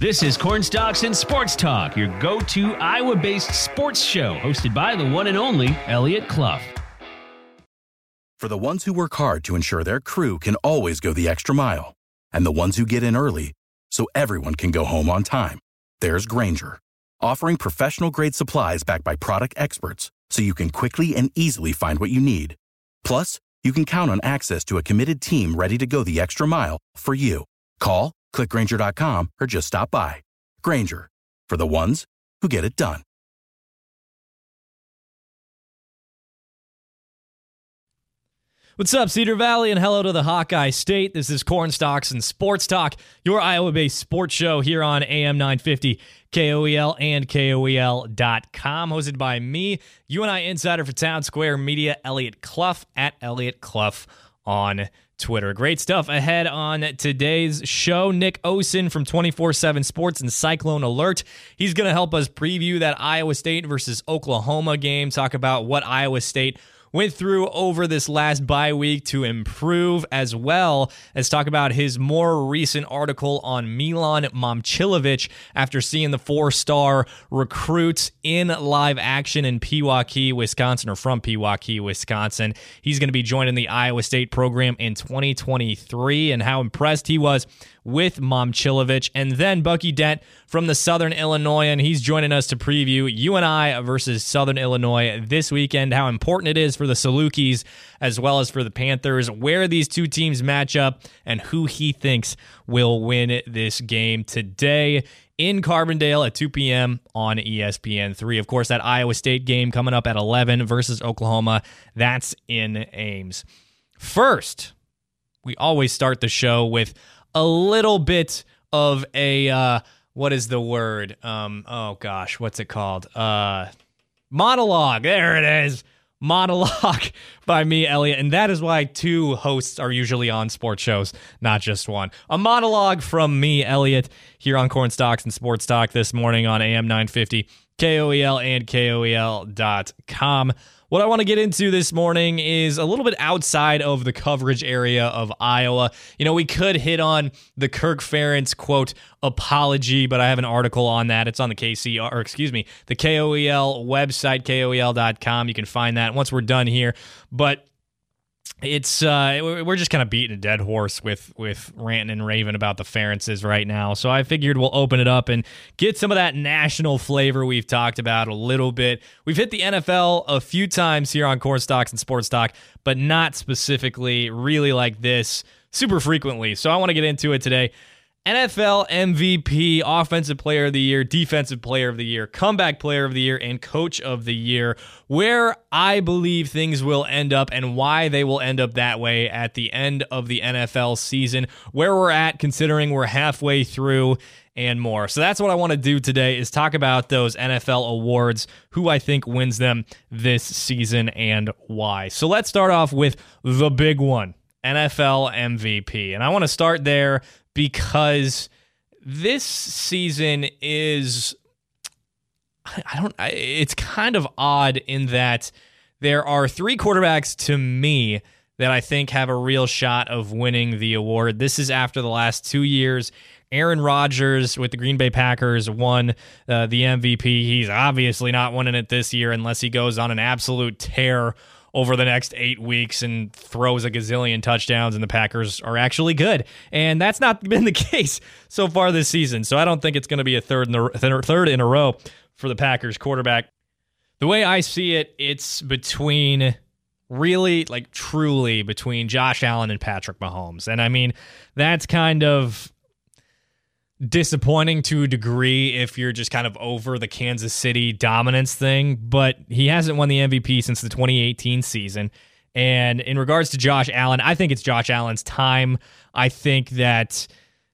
This is Cornstalks and Sports Talk, your go to Iowa based sports show, hosted by the one and only Eliot Clough. For the ones who work hard to ensure their crew can always go the extra mile, and the ones who get in early so everyone can go home on time, there's Grainger, offering professional grade supplies backed by product experts so you can quickly and easily find what you need. Plus, you can count on access to a committed team ready to go the extra mile for you. Call clickgrainger.com, or just stop by. Grainger, for the ones who get it done. What's up, Cedar Valley, and hello to the Hawkeye State. This is Cornstalks and Sports Talk, your Iowa based sports show here on AM 950, KOEL, and KOEL.com. Hosted by me, UNI, insider for Town Square Media, Eliot Clough, at Eliot Clough on Twitter. Great stuff ahead on today's show. Nick Osen from 24 7 Sports and Cyclone Alert. He's going to help us preview that Iowa State versus Oklahoma game, talk about what Iowa State went through over this last bye week to improve, as well as talk about his more recent article on Milan Momcilovic after seeing the four star recruits in live action in Pewaukee, Wisconsin, or from Pewaukee, Wisconsin. He's going to be joining the Iowa State program in 2023 and how impressed he was with Momcilovic. And then Bucky Dent from the Southern Illinoisan, and he's joining us to preview UNI versus Southern Illinois this weekend, how important it is for the Salukis as well as for the Panthers, where these two teams match up, and who he thinks will win this game today in Carbondale at 2 p.m. on ESPN3. Of course, that Iowa State game coming up at 11 versus Oklahoma. That's in Ames. First, we always start the show with a little bit of a uh, what is the word? Um, oh gosh, what's it called? Uh, monologue. There it is. Monologue by me, Eliot. And that is why two hosts are usually on sports shows, not just one. A monologue from me, Eliot, here on Cornstalks and Sports Talk this morning on AM 950, KOEL and KOEL.com. What I want to get into this morning is a little bit outside of the coverage area of Iowa. You know, we could hit on the Kirk Ferentz quote apology, but I have an article on that. It's on the KC, or excuse me, the KOEL website, KOEL.com. You can find that once we're done here. But it's uh we're just kind of beating a dead horse with with ranting and raving about the Ferentzes right now. So I figured we'll open it up and get some of that national flavor we've talked about a little bit. We've hit the NFL a few times here on Cornstalks and Sports Talk, but not specifically really like this super frequently. So I want to get into it today. NFL MVP, Offensive Player of the Year, Defensive Player of the Year, Comeback Player of the Year, and Coach of the Year, where I believe things will end up and why they will end up that way at the end of the NFL season, where we're at considering we're halfway through and more. So that's what I want to do today is talk about those NFL awards, who I think wins them this season and why. So let's start off with the big one. NFL MVP. And I want to start there because this season is I don't it's kind of odd in that there are three quarterbacks to me that I think have a real shot of winning the award. This is after the last 2 years Aaron Rodgers with the Green Bay Packers won uh, the MVP. He's obviously not winning it this year unless he goes on an absolute tear over the next eight weeks and throws a gazillion touchdowns, and the Packers are actually good. And that's not been the case so far this season. So I don't think it's going to be a third in, the, third in a row for the Packers quarterback. The way I see it, it's between really, like truly between Josh Allen and Patrick Mahomes. And I mean, that's kind of disappointing to a degree if you're just kind of over the Kansas City dominance thing, but he hasn't won the MVP since the 2018 season. And in regards to Josh Allen, I think it's Josh Allen's time. I think that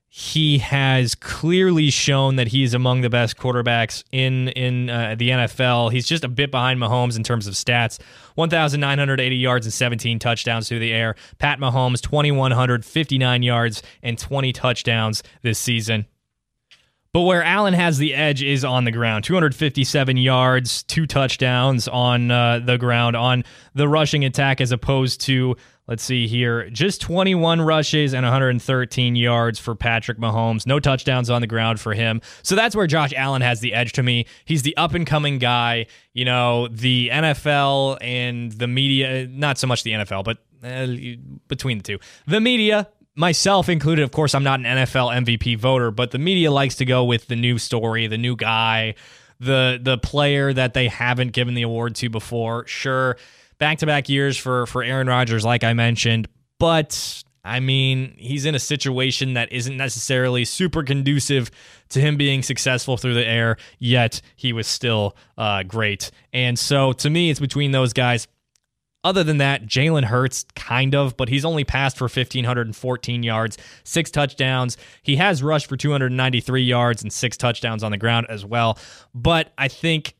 he has clearly shown that he's among the best quarterbacks in in uh, the NFL. He's just a bit behind Mahomes in terms of stats. 1980 yards and 17 touchdowns through the air. Pat Mahomes 2159 yards and 20 touchdowns this season. But where Allen has the edge is on the ground 257 yards, two touchdowns on uh, the ground, on the rushing attack, as opposed to Let's see here. Just 21 rushes and 113 yards for Patrick Mahomes. No touchdowns on the ground for him. So that's where Josh Allen has the edge to me. He's the up and coming guy. You know, the NFL and the media, not so much the NFL, but uh, between the two. The media, myself included, of course, I'm not an NFL MVP voter, but the media likes to go with the new story, the new guy, the the player that they haven't given the award to before. Sure back to back years for for Aaron Rodgers, like I mentioned, but I mean, he's in a situation that isn't necessarily super conducive to him being successful through the air, yet he was still uh, great. And so to me, it's between those guys. Other than that, Jalen Hurts, kind of, but he's only passed for 1,514 yards, six touchdowns. He has rushed for 293 yards and six touchdowns on the ground as well. But I think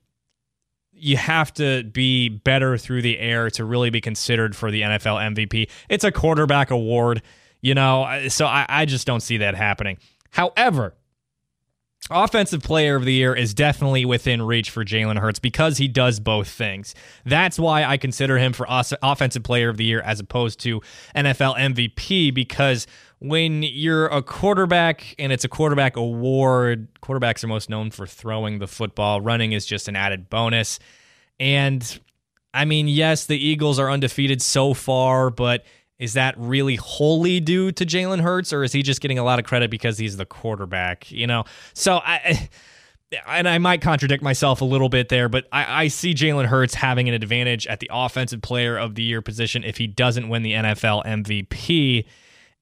you have to be better through the air to really be considered for the NFL MVP. It's a quarterback award, you know, so I, I just don't see that happening. However, Offensive player of the year is definitely within reach for Jalen Hurts because he does both things. That's why I consider him for offensive player of the year as opposed to NFL MVP because when you're a quarterback and it's a quarterback award, quarterbacks are most known for throwing the football. Running is just an added bonus. And I mean, yes, the Eagles are undefeated so far, but is that really wholly due to Jalen Hurts, or is he just getting a lot of credit because he's the quarterback? You know, so I. And I might contradict myself a little bit there, but I, I see Jalen Hurts having an advantage at the offensive player of the year position if he doesn't win the NFL MVP.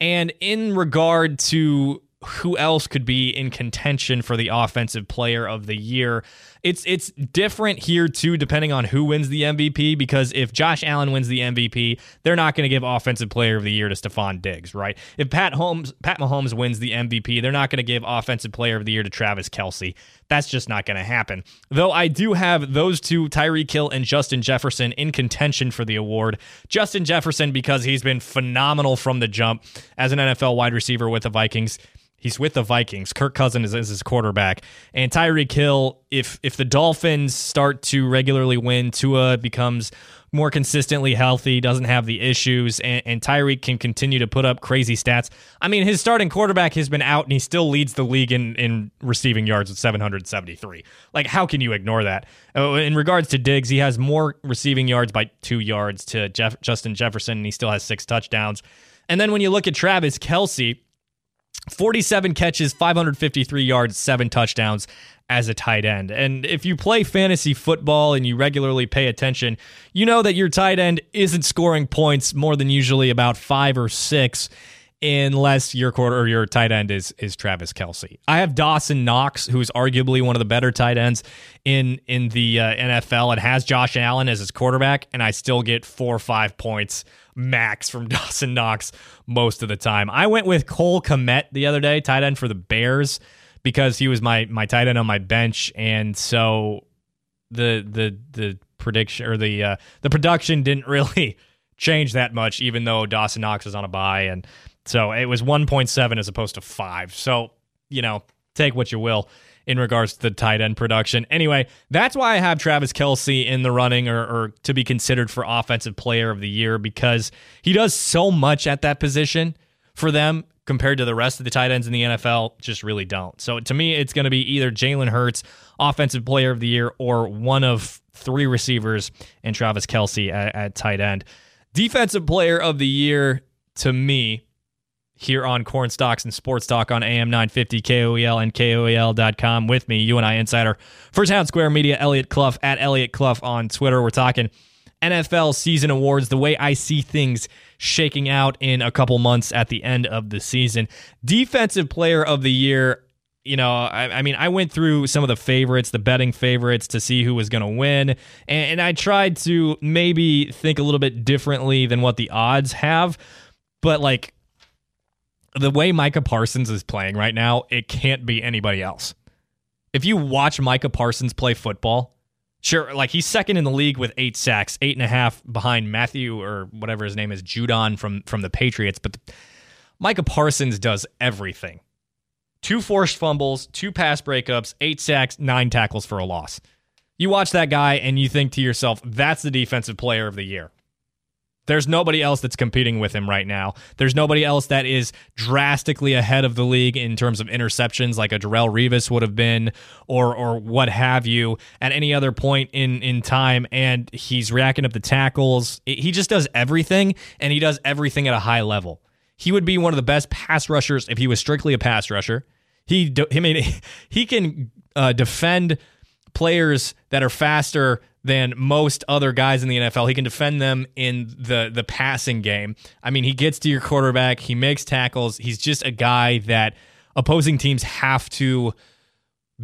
And in regard to who else could be in contention for the offensive player of the year, it's it's different here too, depending on who wins the MVP. Because if Josh Allen wins the MVP, they're not going to give Offensive Player of the Year to Stefon Diggs, right? If Pat Holmes, Pat Mahomes wins the MVP, they're not going to give Offensive Player of the Year to Travis Kelce. That's just not going to happen. Though I do have those two, Tyreek Hill and Justin Jefferson, in contention for the award. Justin Jefferson because he's been phenomenal from the jump as an NFL wide receiver with the Vikings. He's with the Vikings. Kirk Cousins is, his quarterback, and Tyreek Hill. If if the Dolphins start to regularly win, Tua becomes more consistently healthy, doesn't have the issues, and, and Tyreek can continue to put up crazy stats. I mean, his starting quarterback has been out, and he still leads the league in in receiving yards with 773. Like, how can you ignore that? Oh, in regards to Diggs, he has more receiving yards by two yards to Jeff, Justin Jefferson, and he still has six touchdowns. And then when you look at Travis Kelce 47 catches, 553 yards, seven touchdowns as a tight end. And if you play fantasy football and you regularly pay attention, you know that your tight end isn't scoring points more than usually about five or six unless your quarter or your tight end is is Travis Kelce. I have Dawson Knox, who's arguably one of the better tight ends in in the uh, NFL, and has Josh Allen as his quarterback, and I still get four or five points max from Dawson Knox most of the time. I went with Cole Kmet the other day, tight end for the Bears, because he was my my tight end on my bench, and so the the the prediction or the uh, the production didn't really change that much, even though Dawson Knox was on a buy and so it was 1.7 as opposed to five. So you know, take what you will in regards to the tight end production. Anyway, that's why I have Travis Kelce in the running or, or, to be considered for offensive player of the year because he does so much at that position for them compared to the rest of the tight ends in the NFL, just really don't. So to me, it's going to be either Jalen Hurts, offensive player of the year, or one of three receivers and Travis Kelce at, at tight end. Defensive player of the year to me here on Corn Stalks and Sports Talk on AM 950 KOEL and KOEL.com with me, UNI Insider for Town Square Media, Eliot Clough at Eliot Clough on Twitter. We're talking NFL season awards, the way I see things shaking out in a couple months at the end of the season. Defensive player of the year. You know, I, I mean, I went through some of the favorites, the betting favorites, to see who was going to win. And, and I tried to maybe think a little bit differently than what the odds have. But like, the way Micah Parsons is playing right now, it can't be anybody else. If you watch Micah Parsons play football, sure, like he's second in the league with eight sacks, eight and a half behind Matthew or whatever his name is, Judon from from the Patriots. But the, Micah Parsons does everything: two forced fumbles, two pass breakups, eight sacks, nine tackles for a loss. You watch that guy and you think to yourself, "That's the defensive player of the year." There's nobody else that's competing with him right now. There's nobody else that is drastically ahead of the league in terms of interceptions, like a Darrelle Revis would have been, or or what have you, at any other point in in time. And he's racking up the tackles. He just does everything, and he does everything at a high level. He would be one of the best pass rushers if he was strictly a pass rusher. He, I mean, he can uh, defend players that are faster than most other guys in the NFL. He can defend them in the the passing game. I mean, he gets to your quarterback, he makes tackles. He's just a guy that opposing teams have to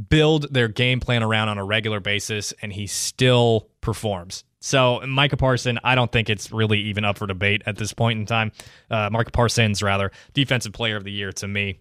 build their game plan around on a regular basis and he still performs. So Micah Parson, I don't think it's really even up for debate at this point in time. Uh, Micah Parsons, rather, defensive player of the year to me.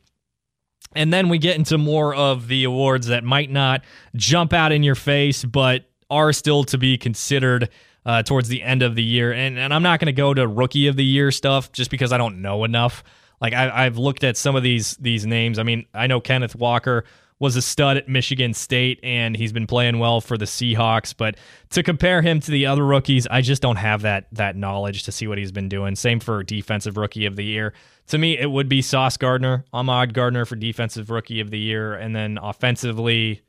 And then we get into more of the awards that might not jump out in your face, but are still to be considered uh, towards the end of the year. And, and I'm not going to go to rookie of the year stuff just because I don't know enough. Like I, I've looked at some of these these names. I mean, I know Kenneth Walker was a stud at Michigan State and he's been playing well for the Seahawks. But to compare him to the other rookies, I just don't have that that knowledge to see what he's been doing. Same for defensive rookie of the year. To me, it would be Sauce Gardner, Ahmad Gardner for defensive rookie of the year, and then offensively,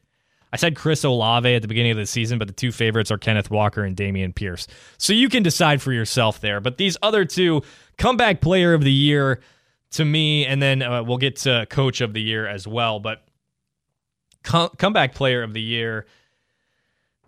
I said Chris Olave at the beginning of the season, but the two favorites are Kenneth Walker and Dameon Pierce. So you can decide for yourself there. But these other two, comeback player of the year to me, and then uh, we'll get to coach of the year as well. But comeback player of the year,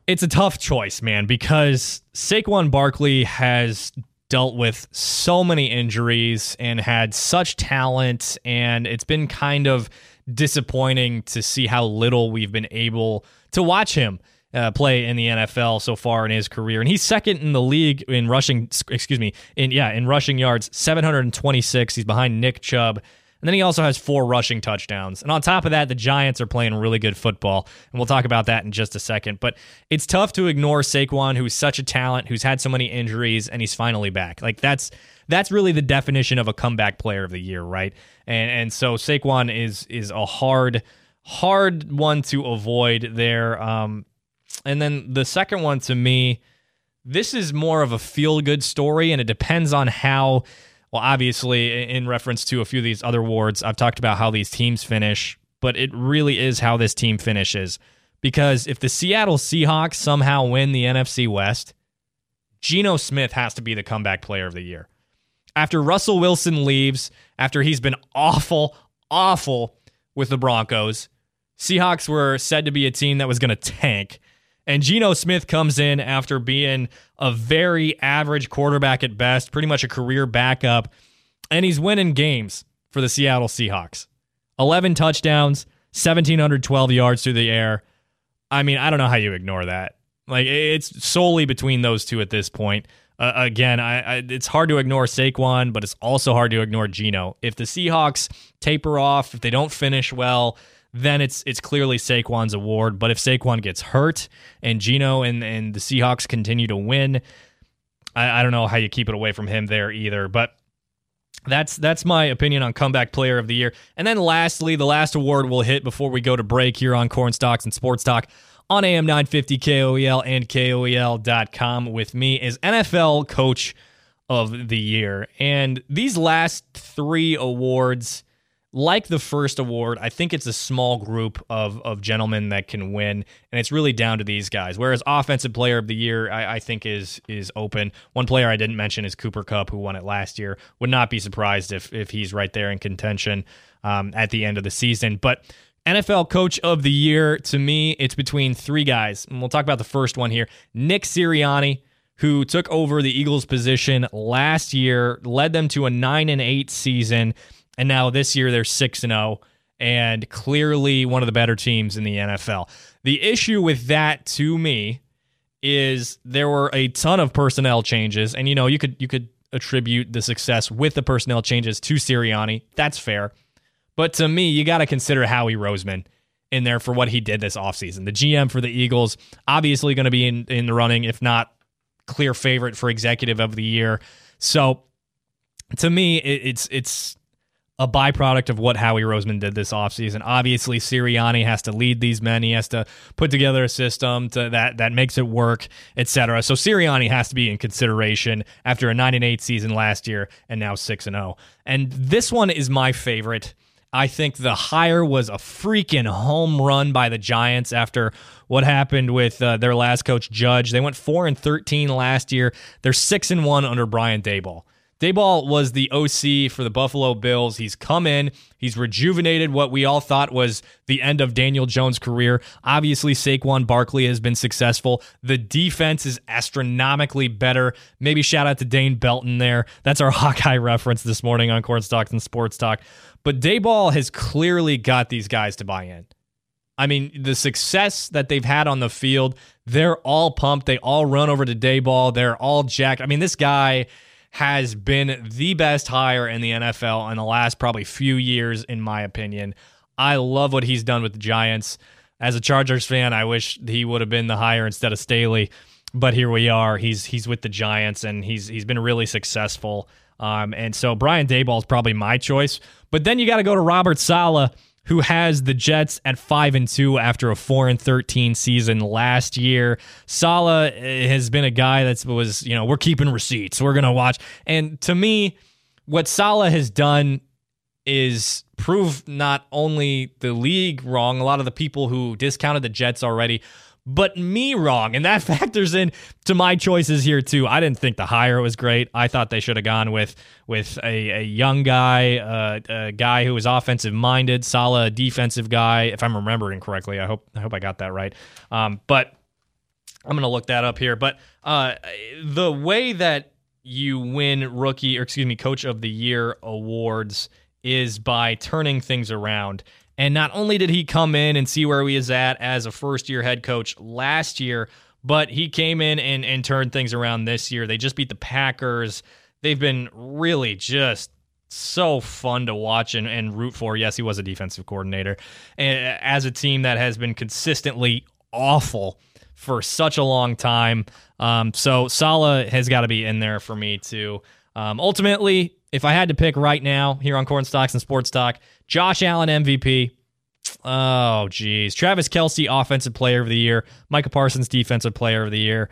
it's a tough choice, man, because Saquon Barkley has dealt with so many injuries and had such talent, and it's been kind of disappointing to see how little we've been able to watch him uh, play in the NFL so far in his career. And he's second in the league in rushing, excuse me, in yeah, in rushing yards, 726. He's behind Nick Chubb. And then he also has four rushing touchdowns. And on top of that, the Giants are playing really good football. And we'll talk about that in just a second. But it's tough to ignore Saquon, who's such a talent, who's had so many injuries, and he's finally back. Like that's that's really the definition of a comeback player of the year, right? And and so Saquon is is a hard hard one to avoid there. Um, and then the second one to me, this is more of a feel good story, and it depends on how. Well, obviously, in reference to a few of these other awards, I've talked about how these teams finish, but it really is how this team finishes. Because if the Seattle Seahawks somehow win the NFC West, Geno Smith has to be the comeback player of the year after Russell Wilson leaves, after he's been awful, awful with the Broncos, Seahawks were said to be a team that was going to tank. And Geno Smith comes in after being a very average quarterback at best, pretty much a career backup, and he's winning games for the Seattle Seahawks. 11 touchdowns, 1,712 yards through the air. I mean, I don't know how you ignore that. Like, it's solely between those two at this point uh, again, I, I, it's hard to ignore Saquon, but it's also hard to ignore Geno. If the Seahawks taper off, if they don't finish well, then it's it's clearly Saquon's award. But if Saquon gets hurt and Geno and, and the Seahawks continue to win, I, I don't know how you keep it away from him there either. But that's that's my opinion on comeback player of the year. And then lastly, the last award we'll hit before we go to break here on Corn Stalks and Sports Talk on AM 950 KOEL and KOEL.com with me is NFL Coach of the Year. And these last three awards, like the first award, I think it's a small group of, of gentlemen that can win, and it's really down to these guys. Whereas Offensive Player of the Year, I, I think is is open. One player I didn't mention is Cooper Kupp, who won it last year. Would not be surprised if if he's right there in contention um, at the end of the season. But NFL Coach of the Year, to me, it's between three guys. And we'll talk about the first one here Nick Sirianni, who took over the Eagles' position last year, led them to a 9 and 8 season. And now this year they're 6 and 0 and clearly one of the better teams in the NFL. The issue with that to me is there were a ton of personnel changes and you know you could you could attribute the success with the personnel changes to Sirianni. That's fair. But to me, you got to consider Howie Roseman in there for what he did this offseason. The GM for the Eagles, obviously going to be in, in the running, if not clear favorite for executive of the year. So to me, it, it's it's a byproduct of what Howie Roseman did this offseason. Obviously, Sirianni has to lead these men. He has to put together a system to, that that makes it work, etc. So Sirianni has to be in consideration after a 9 and 8 season last year and now 6 and 0. And this one is my favorite. I think the hire was a freaking home run by the Giants after what happened with uh, their last coach Judge. They went 4 and 13 last year. They're 6 and 1 under Brian Daboll. Daboll was the OC for the Buffalo Bills. He's come in, he's rejuvenated what we all thought was the end of Daniel Jones' career. Obviously, Saquon Barkley has been successful. The defense is astronomically better. Maybe shout out to Dane Belton there. That's our Hawkeye reference this morning on Corn Stalks and Sports Talk. But Daboll has clearly got these guys to buy in. I mean, the success that they've had on the field, they're all pumped. They all run over to Daboll. They're all jacked. I mean, this guy has been the best hire in the NFL in the last probably few years, in my opinion. I love what he's done with the Giants. As a Chargers fan, I wish he would have been the hire instead of Staley. But here we are. He's he's with the Giants and he's he's been really successful. Um, and so Brian Daboll is probably my choice. But then you got to go to Robert Saleh, who has the Jets at 5 and 2 after a 4 and 13 season last year. Saleh eh, has been a guy that was, you know, we're keeping receipts. We're to watch. And to me, what Saleh has done is prove not only the league wrong, a lot of the people who discounted the Jets already, but me wrong. And that factors in to my choices here too. I didn't think the hire was great. I thought they should have gone with with a, a young guy, uh, a guy who was offensive minded, solid defensive guy. If I'm remembering correctly, I hope I hope I got that right. Um, but I'm gonna look that up here. But uh, the way that you win rookie or excuse me, coach of the year awards is by turning things around. And not only did he come in and see where he is at as a first year head coach last year, but he came in and, and turned things around this year. They just beat the Packers. They've been really just so fun to watch and, and root for. Yes, he was a defensive coordinator. And as a team that has been consistently awful for such a long time. Um, so Saleh has got to be in there for me too. Um, ultimately, if I had to pick right now here on Cornstalks and Sports Talk, Josh Allen MVP. Oh, geez. Travis Kelce, Offensive Player of the Year. Micah Parsons, Defensive Player of the Year.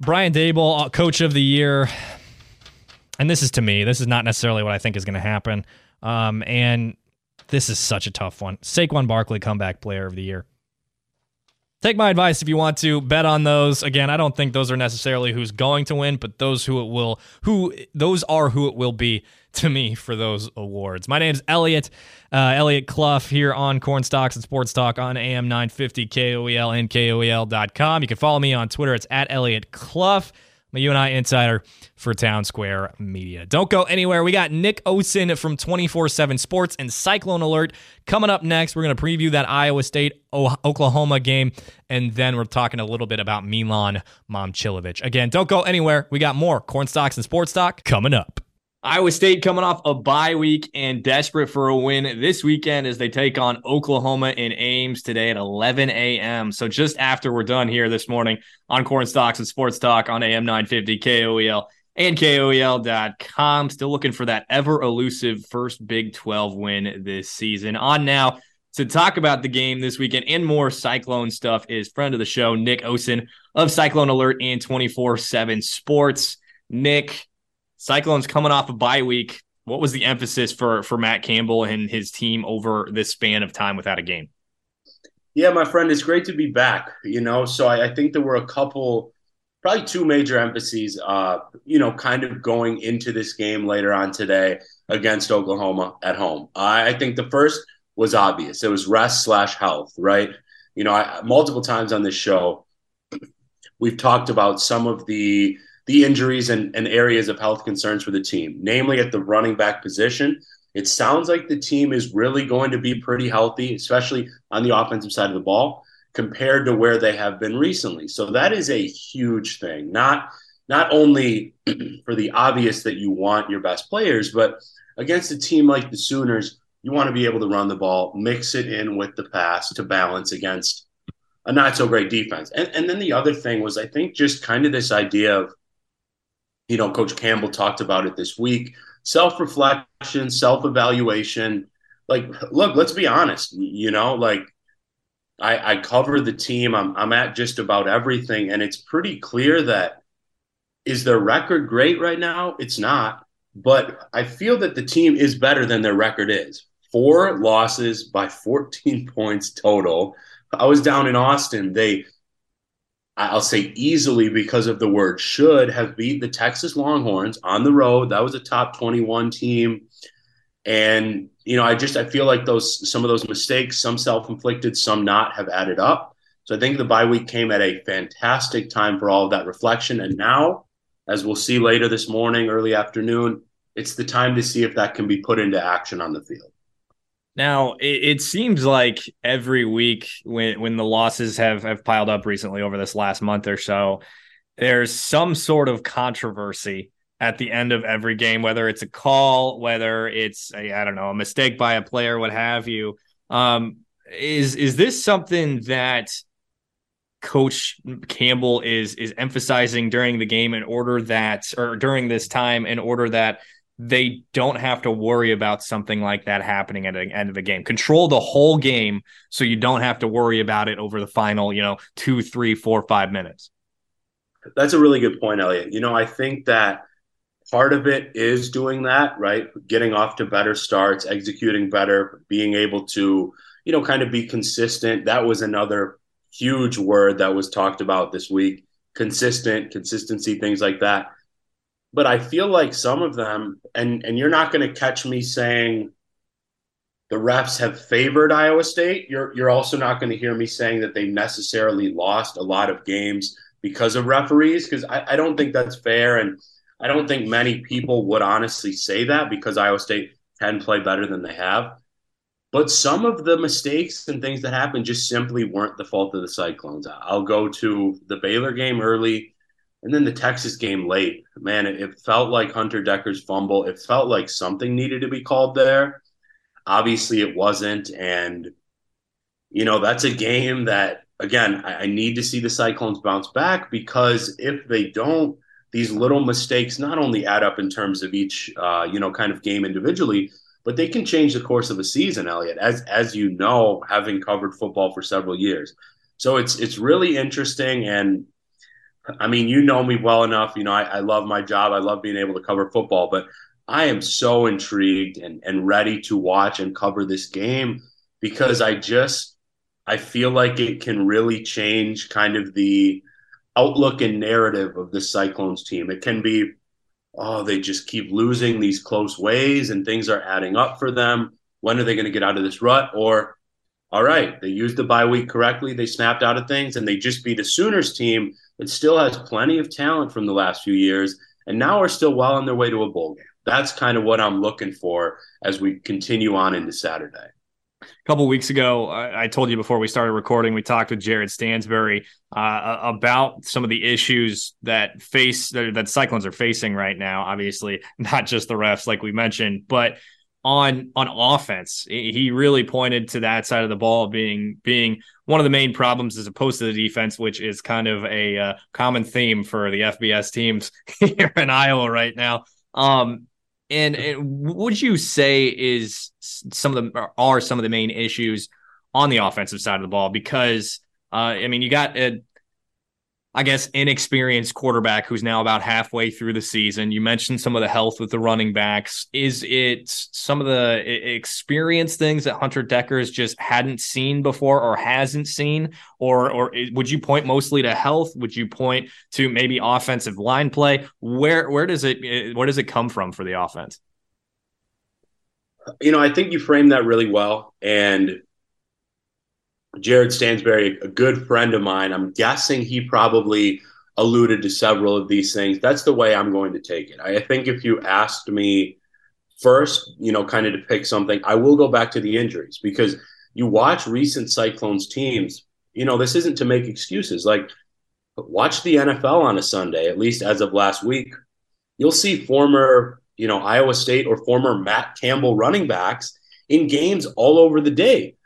Brian Daboll, uh, Coach of the Year. And this is to me, this is not necessarily what I think is going to happen. Um, and this is such a tough one. Saquon Barkley, Comeback Player of the Year take my advice if you want to bet on those. Again, I don't think those are necessarily who's going to win, but those who it will who those are who it will be to me for those awards. My name is Eliot, uh, Eliot Clough here on Corn Stalks and Sports Talk on AM 950 KOEL and KOEL.com. You can follow me on Twitter. It's at Eliot Clough. My UNI insider for Town Square Media. Don't go anywhere. We got Nick Osen from 24 7 Sports and Cyclone Alert coming up next. We're going to preview that Iowa State Oklahoma game, and then we're talking a little bit about Milan Momcilovic. Again, don't go anywhere. We got more Cornstalks and Sports Talk coming up. Iowa State coming off a bye week and desperate for a win this weekend as they take on Oklahoma in Ames today at 11 a.m. So just after we're done here this morning on Cornstalks and Sports Talk on AM 950 KOEL and KOEL.com. Still looking for that ever elusive first Big 12 win this season. On now to talk about the game this weekend and more Cyclone stuff is friend of the show, Nick Osen of Cyclone Alert and 24 7 Sports. Nick, Cyclones coming off a bye week. What was the emphasis for for Matt Campbell and his team over this span of time without a game? Yeah, my friend, it's great to be back. You know, so I, I think there were a couple, probably two major emphases. Uh, you know, kind of going into this game later on today against Oklahoma at home. I, I think the first was obvious. It was rest slash health, right? You know, I, multiple times on this show, we've talked about some of the the injuries and, and areas of health concerns for the team, namely at the running back position. It sounds like the team is really going to be pretty healthy, especially on the offensive side of the ball, compared to where they have been recently. So that is a huge thing. Not not only for the obvious that you want your best players, but against a team like the Sooners, you want to be able to run the ball, mix it in with the pass to balance against a not so great defense. And, and then the other thing was, I think, just kind of this idea of you know, Coach Campbell talked about it this week self reflection, self evaluation. Like, look, let's be honest. You know, like I, I cover the team. I'm I'm at just about everything, and it's pretty clear that is their record great right now? It's not, but I feel that the team is better than their record is. Four losses by 14 points total. I was down in Austin. They I'll say easily because of the word should have beat the Texas Longhorns on the road. That was a top 21 team. And, you know, I just I feel like those some of those mistakes, some self-inflicted, some not, have added up. So I think the bye week came at a fantastic time for all of that reflection. And now, as we'll see later this morning, early afternoon, it's the time to see if that can be put into action on the field. Now it, it, seems like every week when when the losses have have piled up recently over this last month or so, there's some sort of controversy at the end of every game, whether it's a call, whether it's I don't know a mistake by a player, what have you. Um, is is this something that Coach Campbell is is emphasizing during the game in order that or during this time in order that they don't have to worry about something like that happening at the end of the game. Control the whole game so you don't have to worry about it over the final, you know, two, three, four, five minutes. That's a really good point, Eliot. You know, I think that part of it is doing that, right? Getting off to better starts, executing better, being able to, you know, kind of be consistent. That was another huge word that was talked about this week. Consistent, consistency, things like that but I feel like some of them, and and you're not going to catch me saying the refs have favored Iowa State. You're you're also not going to hear me saying that they necessarily lost a lot of games because of referees, because I, I don't think that's fair, and I don't think many people would honestly say that because Iowa State can play better than they have. But some of the mistakes and things that happened just simply weren't the fault of the Cyclones. I'll go to the Baylor game early and then the Texas game late, man, it, it, felt like Hunter Dekkers' fumble. It felt like something needed to be called there. Obviously, it wasn't. And, you know, that's a game that, again, I, I need to see the Cyclones bounce back because if they don't, these little mistakes not only add up in terms of each, uh, you know, kind of game individually, but they can change the course of a season, Eliot, as as you know, having covered football for several years. So it's it's really interesting, and I mean, you know me well enough. You know, I, I, love my job. I love being able to cover football, but I am so intrigued and, and ready to watch and cover this game because I just I feel like it can really change kind of the outlook and narrative of the Cyclones team. It can be, oh, they just keep losing these close ways and things are adding up for them. When are they going to get out of this rut? Or, all right, they used the bye week correctly. They snapped out of things and they just beat a Sooners team that still has plenty of talent from the last few years, and now are still well on their way to a bowl game. That's kind of what I'm looking for as we continue on into Saturday. A couple weeks ago, I told you before we started recording, we talked with Jared Stansbury uh, about some of the issues that face that Cyclones are facing right now. Obviously, not just the refs, like we mentioned, but on on offense. He really pointed to that side of the ball being being one of the main problems as opposed to the defense, which is kind of a uh, common theme for the FBS teams here in Iowa right now. Um, and, and would you say is some of the are some of the main issues on the offensive side of the ball? Because uh, I mean, you got a I guess, inexperienced quarterback who's now about halfway through the season. You mentioned some of the health with the running backs. Is it some of the experience things that Hunter Dekkers just hadn't seen before or hasn't seen? Or, or would you point mostly to health? Would you point to maybe offensive line play? Where, where does it, where does it come from for the offense? You know, I think you framed that really well. And Jared Stansbury, a good friend of mine, I'm guessing he probably alluded to several of these things. That's the way I'm going to take it. I think if you asked me first, you know, kind of to pick something, I will go back to the injuries because you watch recent Cyclones teams, you know, this isn't to make excuses. Like, watch the NFL on a Sunday, at least as of last week. You'll see former, you know, Iowa State or former Matt Campbell running backs in games all over the day.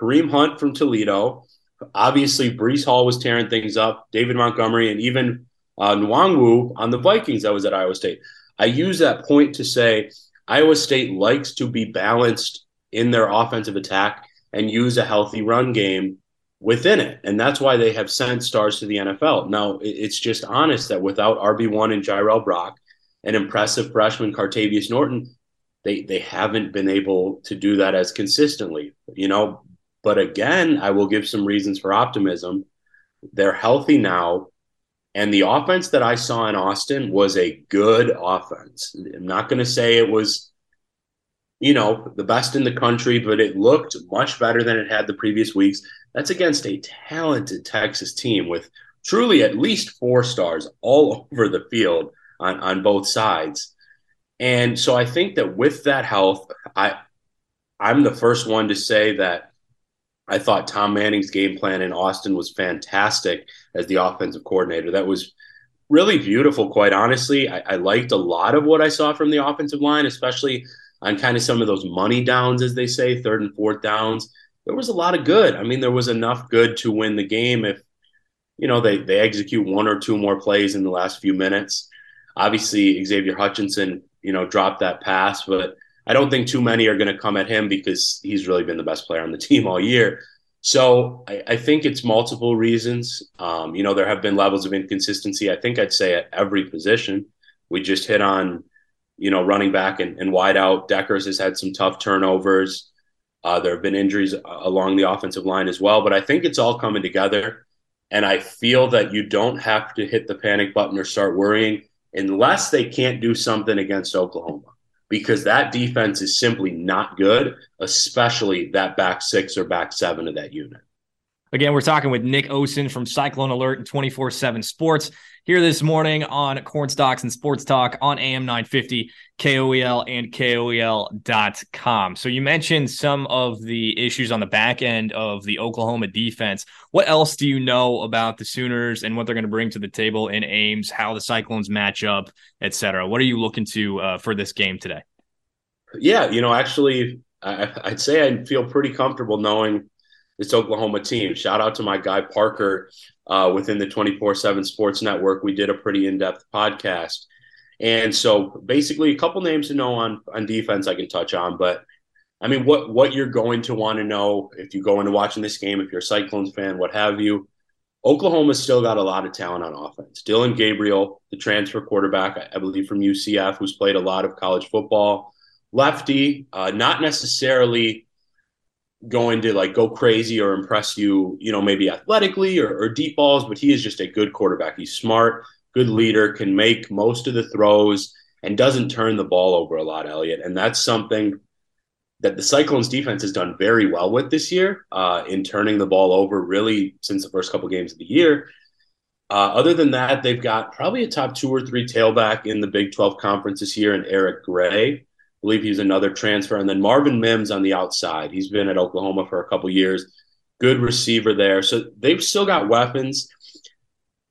Kareem Hunt from Toledo. Obviously, Breece Hall was tearing things up. David Montgomery and even uh, Nwangwu on the Vikings that was at Iowa State. I use that point to say Iowa State likes to be balanced in their offensive attack and use a healthy run game within it. And that's why they have sent stars to the NFL. Now, it's just honest that without RB1 and Jirehl Brock, an impressive freshman, Cartevious Norton, they, they haven't been able to do that as consistently, you know. But again, I will give some reasons for optimism. They're healthy now. And the offense that I saw in Austin was a good offense. I'm not going to say it was, you know, the best in the country, but it looked much better than it had the previous weeks. That's against a talented Texas team with truly at least four stars all over the field on, on both sides. And so I think that with that health, I I'm the first one to say that I thought Tom Manning's game plan in Austin was fantastic as the offensive coordinator. That was really beautiful, quite honestly. I, I, liked a lot of what I saw from the offensive line, especially on kind of some of those money downs, as they say, third and fourth downs. There was a lot of good. I mean, there was enough good to win the game if, you know, they, they execute one or two more plays in the last few minutes. Obviously, Xavier Hutchinson, you know, dropped that pass, but – I don't think too many are going to come at him because he's really been the best player on the team all year. So I, I think it's multiple reasons. Um, you know, there have been levels of inconsistency. I think I'd say at every position. We just hit on, you know, running back and, and wide out. Dekkers has had some tough turnovers. Uh, there have been injuries along the offensive line as well, but I think it's all coming together. And I feel that you don't have to hit the panic button or start worrying unless they can't do something against Oklahoma because that defense is simply not good, especially that back six or back seven of that unit. Again, we're talking with Nick Osen from Cyclone Alert and 24 7 Sports here this morning on Cornstalks and Sports Talk on AM 950, KOEL, and KOEL.com. So you mentioned some of the issues on the back end of the Oklahoma defense. What else do you know about the Sooners and what they're going to bring to the table in Ames, how the Cyclones match up, et cetera? What are you looking to uh, for this game today? Yeah, you know, actually, I, I'd say I feel pretty comfortable knowing this Oklahoma team. Shout out to my guy Parker uh, within the 24 7 Sports Network. We did a pretty in depth podcast. And so basically, a couple names to know on, on defense I can touch on. But I mean, what, what you're going to want to know if you go into watching this game, if you're a Cyclones fan, what have you. Oklahoma's still got a lot of talent on offense. Dillon Gabriel, the transfer quarterback, I believe from UCF, who's played a lot of college football. Lefty, uh, not necessarily going to like go crazy or impress you, you know, maybe athletically or, or deep balls, but he is just a good quarterback. He's smart, good leader, can make most of the throws, and doesn't turn the ball over a lot, Eliot. And that's something that the Cyclones defense has done very well with this year uh, in turning the ball over, really since the first couple games of the year. Uh, other than that, they've got probably a top two or three tailback in the Big 12 conference this year, and Eric Gray believe he's another transfer. And then Marvin Mims on the outside. He's been at Oklahoma for a couple years. Good receiver there. So they've still got weapons.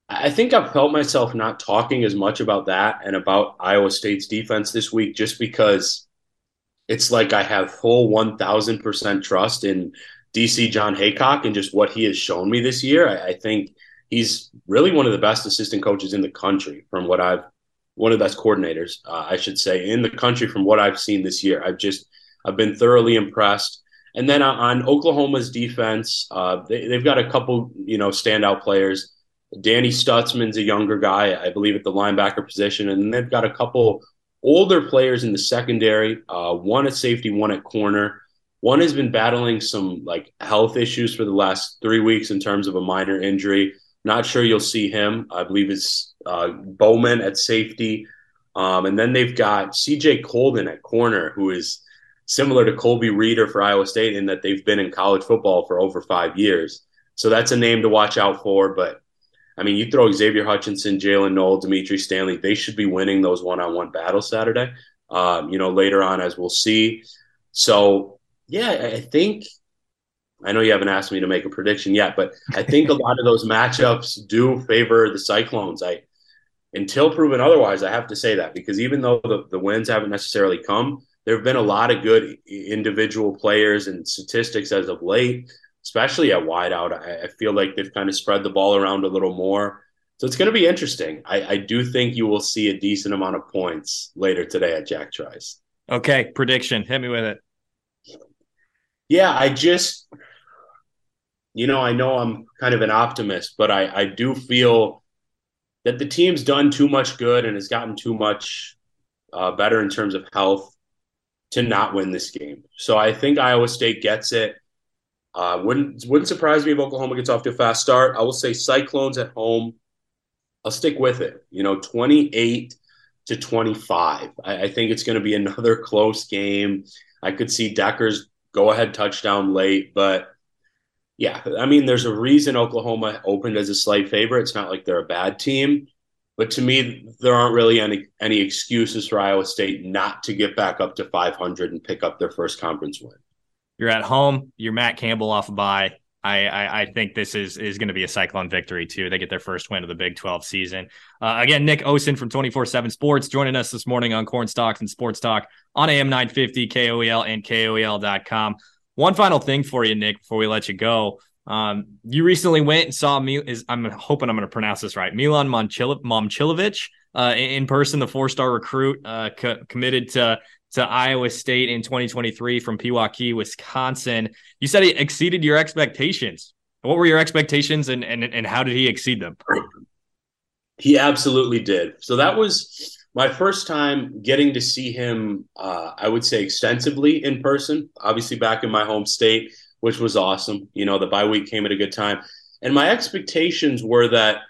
I think I've felt myself not talking as much about that and about Iowa State's defense this week just because it's like I have full 1000% trust in DC Jon Heacock and just what he has shown me this year. I, I think he's really one of the best assistant coaches in the country from what I've one of the best coordinators, uh, I should say, in the country from what I've seen this year. I've just I've been thoroughly impressed. And then on, Oklahoma's defense, uh, they, have got a couple you know standout players. Danny Stutsman's a younger guy, I believe, at the linebacker position, and they've got a couple older players in the secondary. Uh, one at safety, one at corner. One has been battling some like health issues for the last three weeks in terms of a minor injury. Not sure you'll see him. I believe it's uh, Bowman at safety. Um, and then they've got CJ Coldon at corner, who is similar to Colby Reeder for Iowa State in that they've been in college football for over five years. So that's a name to watch out for. But I mean, you throw Xavier Hutchinson, Jaylin Noel, Dimitri Stanley, they should be winning those one on one battles Saturday, um, you know, later on, as we'll see. So, yeah, I think I know you haven't asked me to make a prediction yet, but I think a lot of those matchups do favor the Cyclones. I until proven otherwise, I have to say that because even though the, the wins haven't necessarily come, there have been a lot of good individual players and statistics as of late, especially at wideout. I, I feel like they've kind of spread the ball around a little more. So it's going to be interesting. I, I do think you will see a decent amount of points later today at Jack Trice. Okay, prediction. Hit me with it. Yeah, I just, you know, I know I'm kind of an optimist, but I, I do feel that the team's done too much good and has gotten too much uh, better in terms of health to not win this game. So I think Iowa State gets it. Uh, wouldn't wouldn't surprise me if Oklahoma gets off to a fast start. I will say Cyclones at home. I'll stick with it. You know, 28 to 25. I, I think it's going to be another close game. I could see Dekkers' go ahead touchdown late, but yeah, I mean, there's a reason Oklahoma opened as a slight favorite. It's not like they're a bad team, but to me, there aren't really any any excuses for Iowa State not to get back up to 500 and pick up their first conference win. You're at home. You're Matt Campbell off a bye. I, I, I think this is is going to be a Cyclone victory too. They get their first win of the Big 12 season. Uh, again, Nick Osen from 24 7 Sports joining us this morning on Cornstalks and Sports Talk on AM 950, KOEL, and KOEL.com. One final thing for you, Nick, before we let you go. Um, you recently went and saw me. Is I'm hoping I'm going to pronounce this right. Milan Momcilovic uh, in person, the four star recruit uh, co- committed to to Iowa State in 2023 from Pewaukee, Wisconsin. You said he exceeded your expectations. What were your expectations and, and, and how did he exceed them? He absolutely did. So that was my first time getting to see him, uh, I would say extensively in person, obviously back in my home state, which was awesome. You know, the bye week came at a good time. And my expectations were that,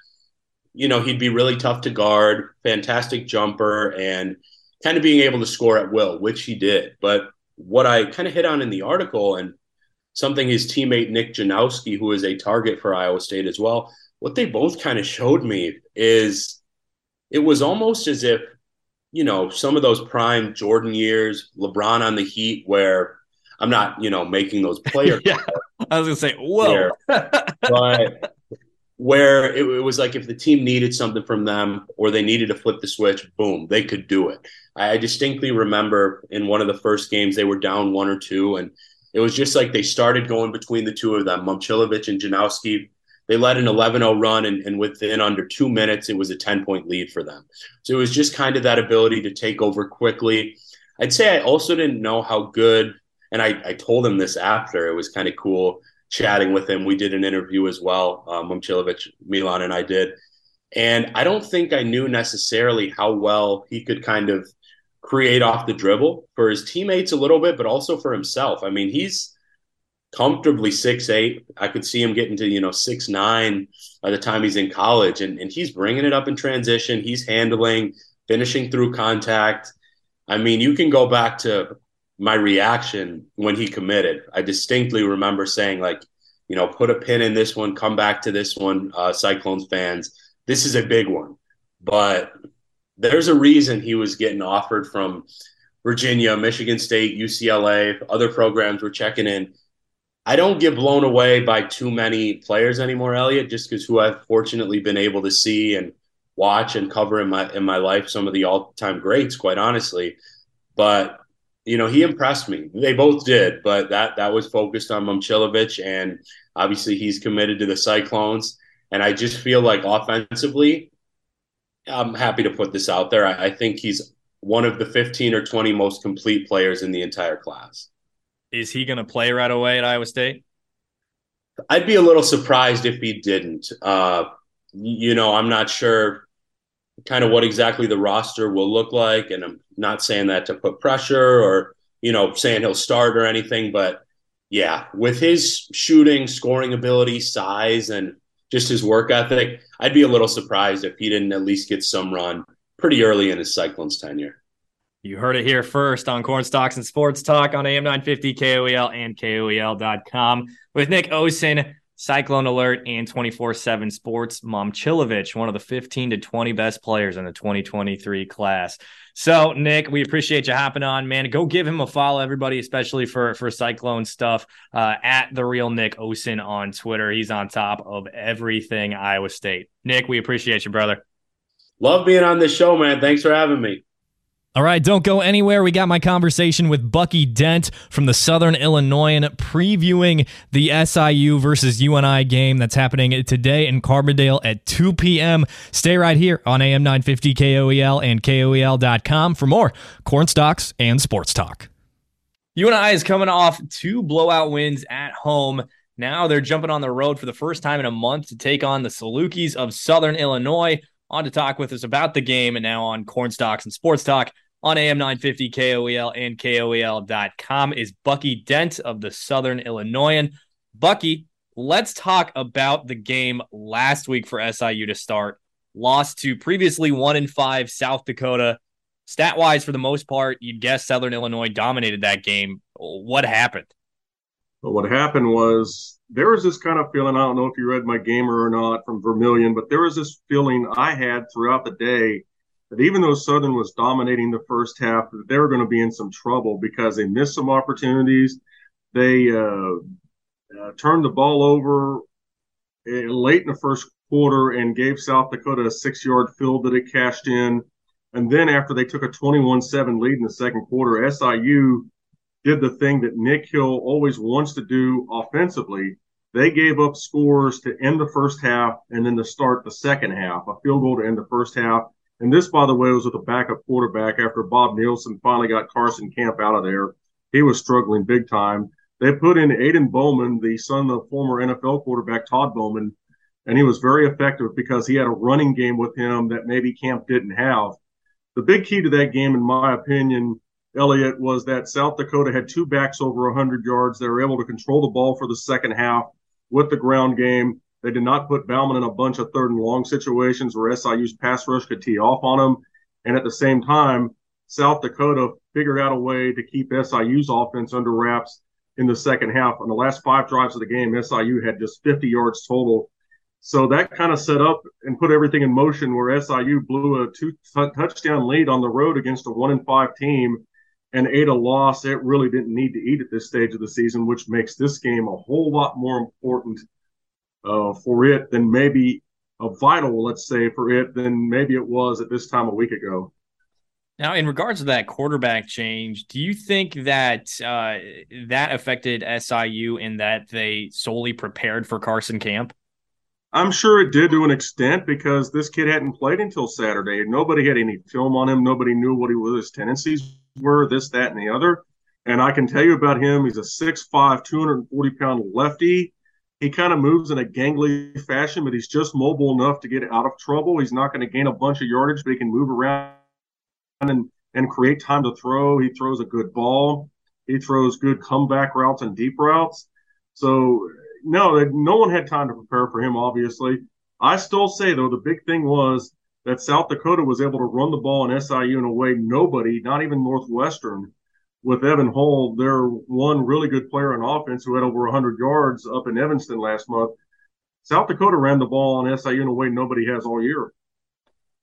you know, he'd be really tough to guard, fantastic jumper, and – kind of being able to score at will, which he did. But what I kind of hit on in the article and something his teammate Nick Janowski, who is a target for Iowa State as well, what they both kind of showed me is it was almost as if, you know, some of those prime Jordan years, LeBron on the Heat, where I'm not, you know, making those players. yeah, I was gonna say, whoa, but where it, it, was like if the team needed something from them or they needed to flip the switch, boom, they could do it. I, distinctly remember in one of the first games they were down one or two, and it was just like they started going between the two of them, Momcilovic and Janowski. They led an 11-0 run, and, and within under two minutes, it was a 10-point lead for them. So it was just kind of that ability to take over quickly. I'd say I also didn't know how good, and I, I told him this after. It was kind of cool chatting with him. We did an interview as well. Um, Momcilovic, Milan, and I did. And I don't think I knew necessarily how well he could kind of create off the dribble for his teammates a little bit, but also for himself. I mean, he's comfortably six eight. I could see him getting to, you know, six nine by the time he's in college. And, and he's bringing it up in transition. He's handling, finishing through contact. I mean, you can go back to my reaction when he committed. I distinctly remember saying, like, you know, put a pin in this one, come back to this one, uh, Cyclones fans. This is a big one. But there's a reason he was getting offered from Virginia, Michigan State, UCLA, other programs were checking in. I don't get blown away by too many players anymore, Eliot, just because who I've fortunately been able to see and watch and cover in my in my life some of the all time greats, quite honestly. But you know, he impressed me. They both did, but that that was focused on Momcilovic, and obviously he's committed to the Cyclones. And I just feel like offensively, I'm happy to put this out there. I, I think he's one of the 15 or 20 most complete players in the entire class. Is he going to play right away at Iowa State? I'd be a little surprised if he didn't. Uh, you know, I'm not sure kind of what exactly the roster will look like. And I'm not saying that to put pressure or, you know, saying he'll start or anything. But yeah, with his shooting, scoring ability, size, and just his work ethic, I'd be a little surprised if he didn't at least get some run pretty early in his Cyclones tenure. You heard it here first on Cornstalks and Sports Talk on AM 950 KOEL and KOEL.com with Nick Osen Cyclone Alert and 24 7 Sports, Momcilovic, one of the 15 to 20 best players in the 2023 class. So, Nick, we appreciate you hopping on, man. Go give him a follow, everybody, especially for, for Cyclone stuff uh, at the real Nick Osen on Twitter. He's on top of everything Iowa State. Nick, we appreciate you, brother. Love being on this show, man. Thanks for having me. All right, don't go anywhere. We got my conversation with Bucky Dent from the Southern Illinoisan previewing the SIU versus UNI game that's happening today in Carbondale at 2 p.m. Stay right here on AM 950 KOEL and KOEL.com for more Cornstalks and sports talk. UNI is coming off two blowout wins at home. Now they're jumping on the road for the first time in a month to take on the Salukis of Southern Illinois on to talk with us about the game and now on Cornstalks and Sports Talk on AM 950 KOEL and KOEL.com is Bucky Dent of the Southern Illinoisan. Bucky, let's talk about the game last week for SIU to start. Lost to previously one in five South Dakota. Stat wise, for the most part, you'd guess Southern Illinois dominated that game. What happened? But what happened was there was this kind of feeling. I don't know if you read my gamer or not from Vermillion, but there was this feeling I had throughout the day that even though Southern was dominating the first half, that they were going to be in some trouble because they missed some opportunities. They uh, uh, turned the ball over uh, late in the first quarter and gave South Dakota a six yard field that it cashed in. And then after they took a 21 7 lead in the second quarter, SIU did the thing that Nick Hill always wants to do offensively. They gave up scores to end the first half and then to start the second half, a field goal to end the first half. And this, by the way, was with a backup quarterback after Bob Nielson finally got Carson Camp out of there. He was struggling big time. They put in Aidan Bauman, the son of former NFL quarterback Todd Bouman, and he was very effective because he had a running game with him that maybe Camp didn't have. The big key to that game, in my opinion, Eliot, was that South Dakota had two backs over 100 yards. They were able to control the ball for the second half with the ground game. They did not put Bauman in a bunch of third and long situations where SIU's pass rush could tee off on him. And at the same time, South Dakota figured out a way to keep SIU's offense under wraps in the second half. On the last five drives of the game, SIU had just 50 yards total. So that kind of set up and put everything in motion where SIU blew a two t- touchdown lead on the road against a one and five team and ate a loss it really didn't need to eat at this stage of the season, which makes this game a whole lot more important uh, for it than maybe a vital, let's say, for it than maybe it was at this time a week ago. Now, in regards to that quarterback change, do you think that uh, that affected SIU in that they solely prepared for Carson Camp? I'm sure it did to an extent because this kid hadn't played until Saturday. Nobody had any film on him. Nobody knew what he was, his tendencies were, this, that, and the other. And I can tell you about him. He's a 6'5, 240 pound lefty. He kind of moves in a gangly fashion, but he's just mobile enough to get out of trouble. He's not going to gain a bunch of yardage, but he can move around and, and create time to throw. He throws a good ball. He throws good comeback routes and deep routes. So no, no one had time to prepare for him. Obviously, I still say though the big thing was that South Dakota was able to run the ball in SIU in a way nobody, not even Northwestern, with Evan Hull, their one really good player on offense who had over 100 yards up in Evanston last month. South Dakota ran the ball on SIU in a way nobody has all year.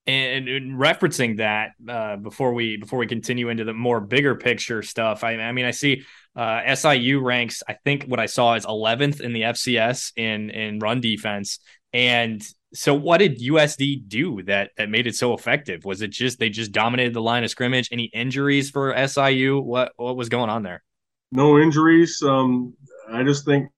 And, and referencing that uh, before we before we continue into the more bigger picture stuff, I, I mean, I see uh, SIU ranks. I think what I saw is 11th in the FCS in in run defense. And so, what did USD do that that made it so effective? Was it just they just dominated the line of scrimmage? Any injuries for SIU? What what was going on there? No injuries. Um, I just think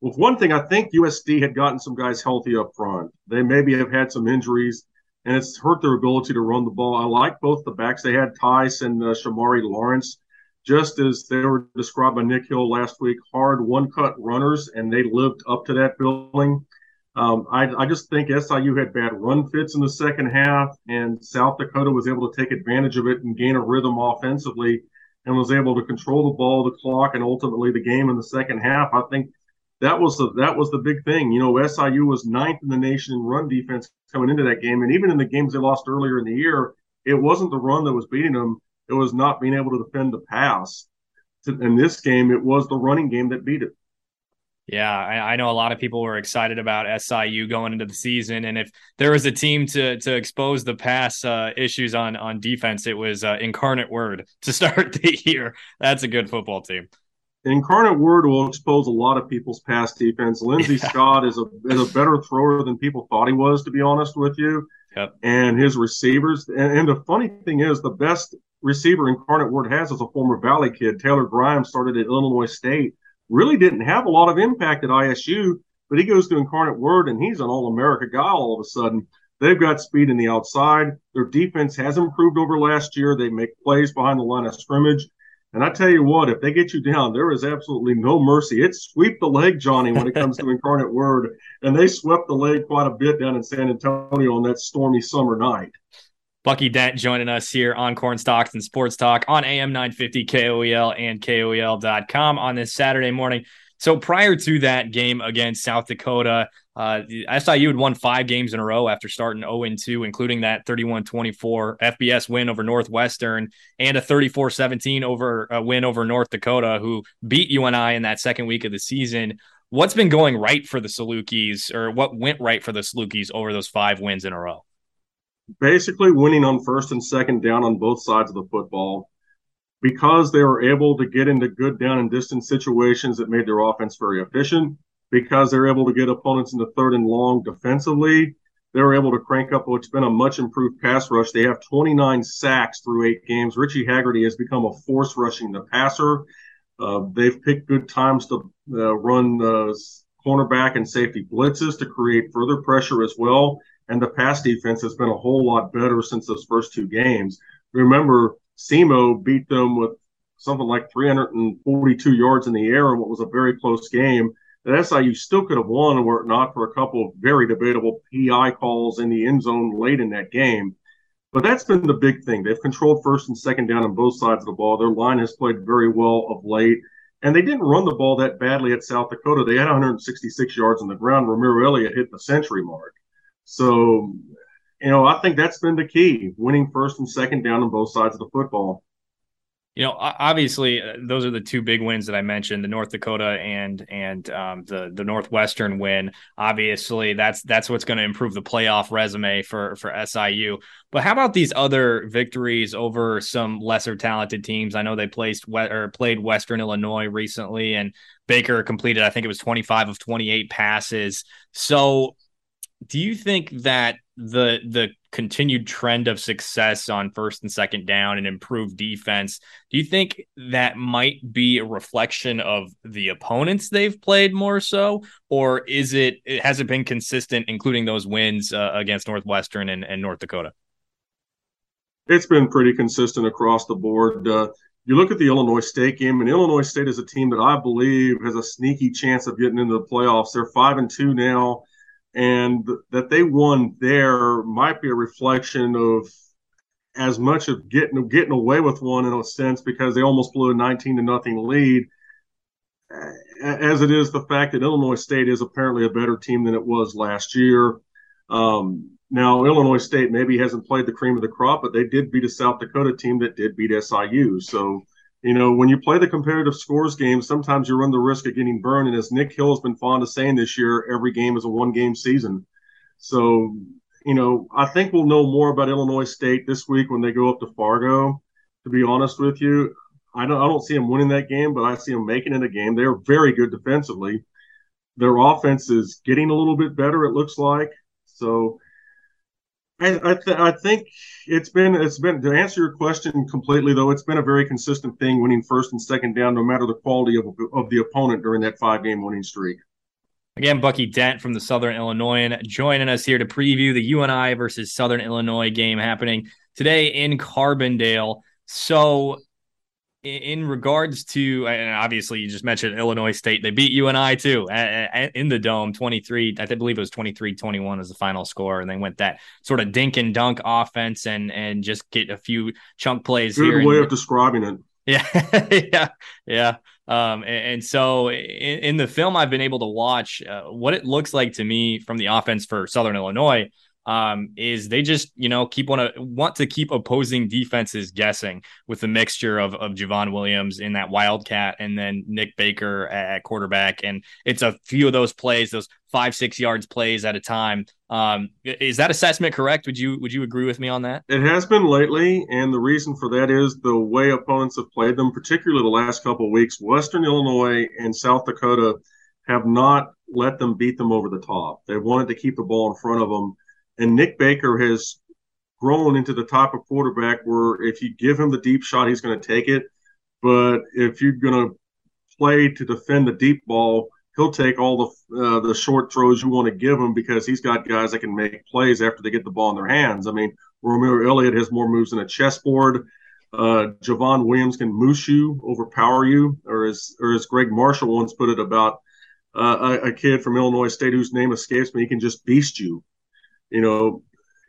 well, one thing I think USD had gotten some guys healthy up front. They maybe have had some injuries and it's hurt their ability to run the ball. I like both the backs. They had Theis and uh, Shomari Lawrence, just as they were described by Nick Hill last week, hard one cut runners, and they lived up to that billing. Um, I, I, just think SIU had bad run fits in the second half, and South Dakota was able to take advantage of it and gain a rhythm offensively and was able to control the ball, the clock, and ultimately the game in the second half. I think that was the that was the big thing. You know, SIU was ninth in the nation in run defense coming into that game, and even in the games they lost earlier in the year, it wasn't the run that was beating them; it was not being able to defend the pass. In this game, it was the running game that beat it. Yeah, I, I, know a lot of people were excited about SIU going into the season, and if there was a team to to expose the pass uh, issues on on defense, it was uh, Incarnate Word to start the year. That's a good football team. Incarnate Word will expose a lot of people's pass defense. Lindsey yeah. Scott is a is a better thrower than people thought he was, to be honest with you. Yep. And his receivers, and, and the funny thing is, the best receiver Incarnate Word has is a former Valley kid. Taylor Grimes started at Illinois State, really didn't have a lot of impact at ISU, but he goes to Incarnate Word and he's an All America guy all of a sudden. They've got speed in the outside. Their defense has improved over last year. They make plays behind the line of scrimmage. And I tell you what, if they get you down, there is absolutely no mercy. It's sweep the leg, Johnny, when it comes to Incarnate Word. And they swept the leg quite a bit down in San Antonio on that stormy summer night. Bucky Dent joining us here on Cornstalks and Sports Talk on AM 950 KOEL and KOEL.com on this Saturday morning. So prior to that game against South Dakota, uh, SIU had won five games in a row after starting 0 2, including that 31 24 FBS win over Northwestern and a 34 17 over uh, win over North Dakota, who beat UNI in that second week of the season. What's been going right for the Salukis, or what went right for the Salukis over those five wins in a row? Basically winning on first and second down on both sides of the football because they were able to get into good down and distance situations that made their offense very efficient because they're able to get opponents into third and long defensively they were able to crank up what's been a much improved pass rush. They have 29 sacks through eight games. Richie Hagarty has become a force rushing the passer. Uh, they've picked good times to uh, run uh, cornerback and safety blitzes to create further pressure as well and the pass defense has been a whole lot better since those first two games. Remember, SEMO beat them with something like 342 yards in the air in what was a very close game. That SIU still could have won were it not for a couple of very debatable PI calls in the end zone late in that game. But that's been the big thing. They've controlled first and second down on both sides of the ball. Their line has played very well of late. And they didn't run the ball that badly at South Dakota. They had 166 yards on the ground. Romeo Elliott hit the century mark. So, you know, I think that's been the key winning first and second down on both sides of the football. You know, obviously, uh, those are the two big wins that I mentioned: the North Dakota and and um, the the Northwestern win. Obviously, that's that's what's going to improve the playoff resume for for SIU. But how about these other victories over some lesser talented teams? I know they placed or played Western Illinois recently, and Baker completed, I think it was twenty five of twenty eight passes. So do you think that the the continued trend of success on first and second down and improved defense do you think that might be a reflection of the opponents they've played more so? Or is it has it been consistent including those wins uh, against northwestern and, and north dakota? It's been pretty consistent across the board. Uh, you look at the Illinois State game, and Illinois State is a team that I believe has a sneaky chance of getting into the playoffs. They're five and two now and that they won there might be a reflection of as much of getting getting away with one in a sense because they almost blew a 19 to nothing lead as it is the fact that Illinois State is apparently a better team than it was last year. Um, now Illinois State maybe hasn't played the cream of the crop, but they did beat a South Dakota team that did beat SIU. So you know, when you play the comparative scores game, sometimes you run the risk of getting burned. And as Nick Hill has been fond of saying this year, every game is a one game season. So, you know, I think we'll know more about Illinois State this week when they go up to Fargo. To be honest with you, I don't, I don't see them winning that game, but I see them making it a game. They're very good defensively. Their offense is getting a little bit better, it looks like. So, I I, th- I, think it's been it's been to answer your question completely though it's been a very consistent thing winning first and second down no matter the quality of of the opponent during that five game winning streak. Again, Bucky Dent from the Southern Illinoisan joining us here to preview the UNI versus Southern Illinois game happening today in Carbondale. So in regards to, and obviously you just mentioned Illinois State, they beat UNI too in the dome 23. I believe it was 23 21 as the final score. And they went that sort of dink and dunk offense and and just get a few chunk plays Good here. way of describing it. Yeah. yeah. Yeah. Um, and, and so in, in, the film I've been able to watch, uh, what it looks like to me from the offense for Southern Illinois um, is they just you know keep want to want to keep opposing defenses guessing with the mixture of of Javon Williams in that Wildcat and then Nick Baker at, quarterback, and it's a few of those plays, those five six yards plays at a time. Um, is that assessment correct? Would you would you agree with me on that? It has been lately, and the reason for that is the way opponents have played them, particularly the last couple of weeks. Western Illinois and South Dakota have not let them beat them over the top. They've wanted to keep the ball in front of them and Nick Baker has grown into the type of quarterback where if you give him the deep shot, he's going to take it. But if you're going to play to defend the deep ball, he'll take all the uh, the short throws you want to give him because he's got guys that can make plays after they get the ball in their hands. I mean, Romeo Elliott has more moves than a chessboard. Uh, Javon Williams can moose you, overpower you, or as or as Gregg Marshall once put it about uh, a, a, kid from Illinois State whose name escapes me, he can just beast you. You know,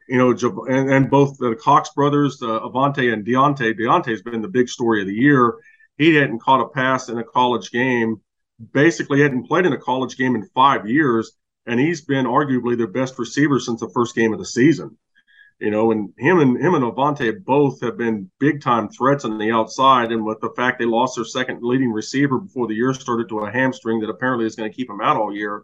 you know, and, and both the Cox brothers, uh, Avante and Deontay. Deontay's been the big story of the year. He hadn't caught a pass in a college game. Basically, hadn't played in a college game in five years, and he's been arguably their best receiver since the first game of the season. You know, and him and him and Avante both have been big time threats on the outside. And with the fact they lost their second leading receiver before the year started to a hamstring that apparently is going to keep him out all year,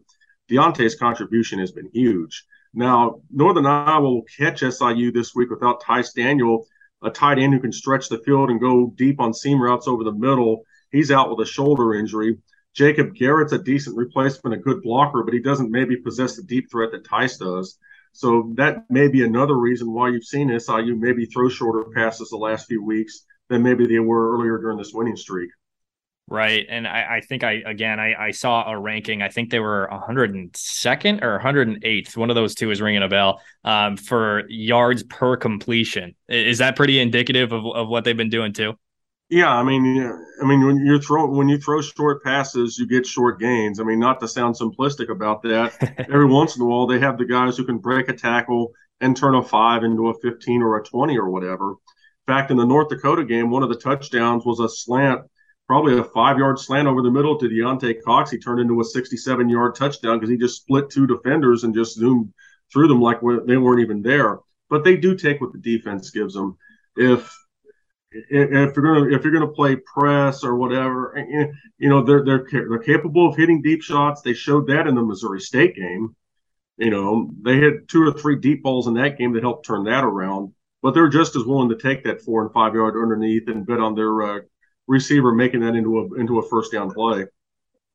Deontay's contribution has been huge. Now, Northern Iowa will catch SIU this week without Tyce Daniel, a tight end who can stretch the field and go deep on seam routes over the middle. He's out with a shoulder injury. Jacob Garrett's a decent replacement, a good blocker, but he doesn't maybe possess the deep threat that Tyce does. So that may be another reason why you've seen SIU maybe throw shorter passes the last few weeks than maybe they were earlier during this winning streak. Right. And I, I think I, again, I, I, saw a ranking. I think they were 102nd or 108th. One of those two is ringing a bell um, for yards per completion. Is that pretty indicative of, of what they've been doing too? Yeah, I mean, I mean, when you throw when you throw short passes, you get short gains. I mean, not to sound simplistic about that. every once in a while, they have the guys who can break a tackle and turn a five into a 15 or a 20 or whatever. In fact, in the North Dakota game, one of the touchdowns was a slant, probably a five yard slant over the middle to Deontay Cox. He turned into a 67 yard touchdown because he just split two defenders and just zoomed through them like they weren't even there. But they do take what the defense gives them. If if you're gonna if you're gonna play press or whatever, you know they're they're they're capable of hitting deep shots. They showed that in the Missouri State game. You know they had two or three deep balls in that game that helped turn that around. But they're just as willing to take that four and five yard underneath and bet on their uh, receiver making that into a into a first down play.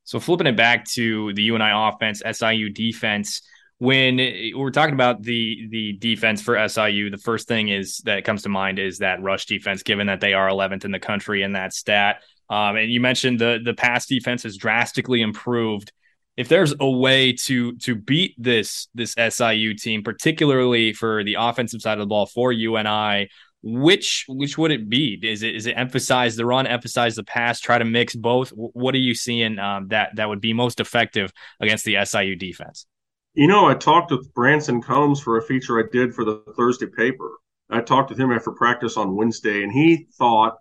So flipping it back to the UNI offense, SIU defense when we're talking about the the defense for SIU, the first thing is that comes to mind is that rush defense, given that they are 11th in the country in that stat. Um, and you mentioned the the pass defense has drastically improved. If there's a way to to beat this this SIU team, particularly for the offensive side of the ball for UNI, which which would it be? Is it is it emphasize the run, emphasize the pass, try to mix both? What are you seeing um, that that would be most effective against the SIU defense? You know, I talked with Branson Combs for a feature I did for the Thursday paper. I talked with him after practice on Wednesday, and he thought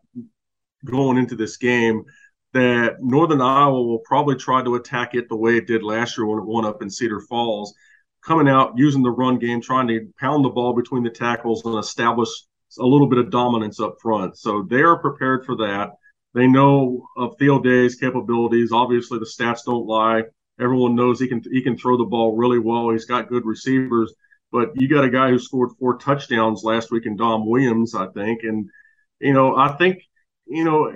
going into this game that Northern Iowa will probably try to attack it the way it did last year when it won up in Cedar Falls, coming out using the run game, trying to pound the ball between the tackles and establish a little bit of dominance up front. So they are prepared for that. They know of Theo Day's capabilities. Obviously, the stats don't lie. Everyone knows he can he can throw the ball really well. He's got good receivers, but you got a guy who scored four touchdowns last week in Dom Williams, I think. And you know, I think you know,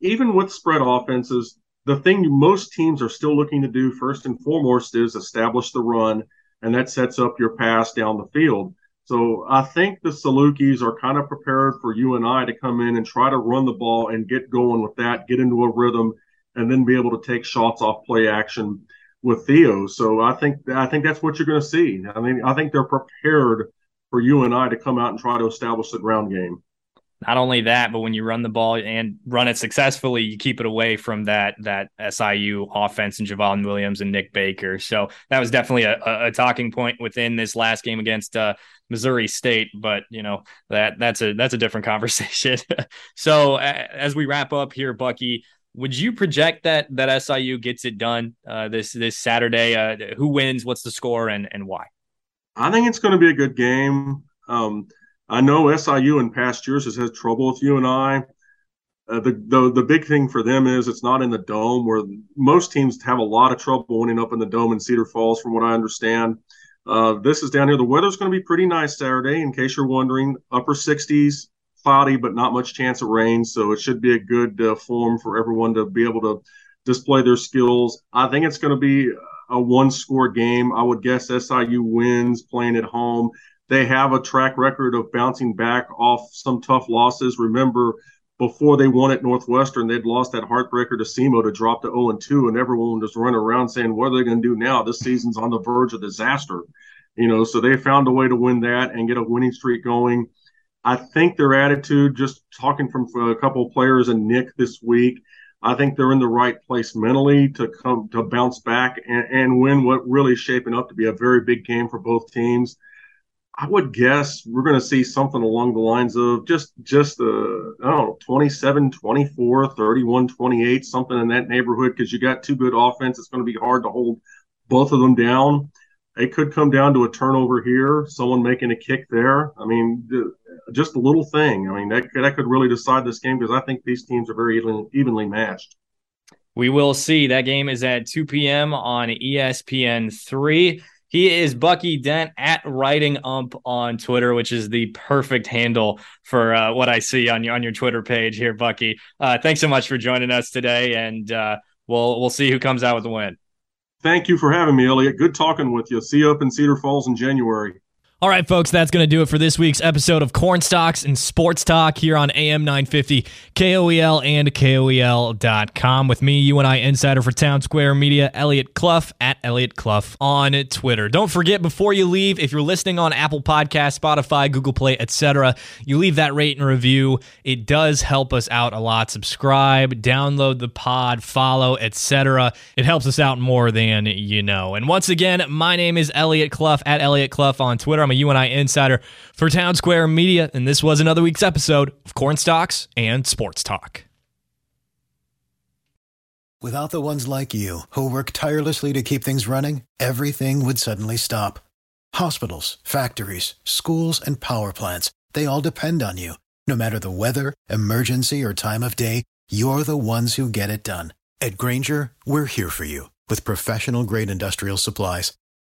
even with spread offenses, the thing most teams are still looking to do first and foremost is establish the run, and that sets up your pass down the field. So I think the Salukis are kind of prepared for UNI to come in and try to run the ball and get going with that, get into a rhythm, and then be able to take shots off play action with Theo. So I think I think that's what you're going to see. I mean, I think they're prepared for UNI to come out and try to establish the ground game. Not only that, but when you run the ball and run it successfully, you keep it away from that that SIU offense and Javon Williams and Nick Baker. So that was definitely a, a talking point within this last game against uh, Missouri State. But you know that that's a that's a different conversation. so as we wrap up here, Bucky, would you project that that SIU gets it done uh, this this Saturday? Uh, who wins? What's the score and and why? I think it's going to be a good game. Um, I know SIU in past years has had trouble with UNI. Uh, the, the the big thing for them is it's not in the dome where most teams have a lot of trouble winning up in the dome in Cedar Falls, from what I understand. Uh, this is down here. The weather's going to be pretty nice Saturday, in case you're wondering. Upper 60s, cloudy, but not much chance of rain. So it should be a good uh, form for everyone to be able to display their skills. I think it's going to be a one score game. I would guess SIU wins playing at home. They have a track record of bouncing back off some tough losses. Remember, before they won at Northwestern, they'd lost that heartbreaker to SEMO to drop to 0 and 2, and everyone was just running around saying, "What are they going to do now? This season's on the verge of disaster." You know, so they found a way to win that and get a winning streak going. I think their attitude, just talking from a couple of players and Nick this week, I think they're in the right place mentally to come to bounce back and, and win what really is shaping up to be a very big game for both teams. I would guess we're going to see something along the lines of just just uh, I don't know 27 24 31 28 something in that neighborhood because you got two good offense it's going to be hard to hold both of them down. It could come down to a turnover here someone making a kick there. I mean just a little thing. I mean that that could really decide this game because I think these teams are very evenly, evenly matched. We will see. That game is at 2 p.m. on ESPN 3 he is Bucky Dent at Writing Ump on Twitter, which is the perfect handle for uh, what I see on your on your Twitter page here, Bucky. Uh, thanks so much for joining us today, and uh, we'll we'll see who comes out with the win. Thank you for having me, Eliot. Good talking with you. See you up in Cedar Falls in January. All right, folks, that's going to do it for this week's episode of Cornstalks and Sports Talk here on AM 950, KOEL, and KOEL.com. With me, UNI, insider for Townsquare Media, Eliot Clough at Eliot Clough on Twitter. Don't forget, before you leave, if you're listening on Apple Podcast, Spotify, Google Play, etc., you leave that rate and review. It does help us out a lot. Subscribe, download the pod, follow, etc. It helps us out more than you know. And once again, my name is Eliot Clough at Eliot Clough on Twitter. I'm a UNI insider for Townsquare Media, and this was another week's episode of Cornstalks and Sports Talk. Without the ones like you, who work tirelessly to keep things running, everything would suddenly stop. Hospitals, factories, schools, and power plants, they all depend on you. No matter the weather, emergency, or time of day, you're the ones who get it done. At Grainger, we're here for you with professional grade industrial supplies.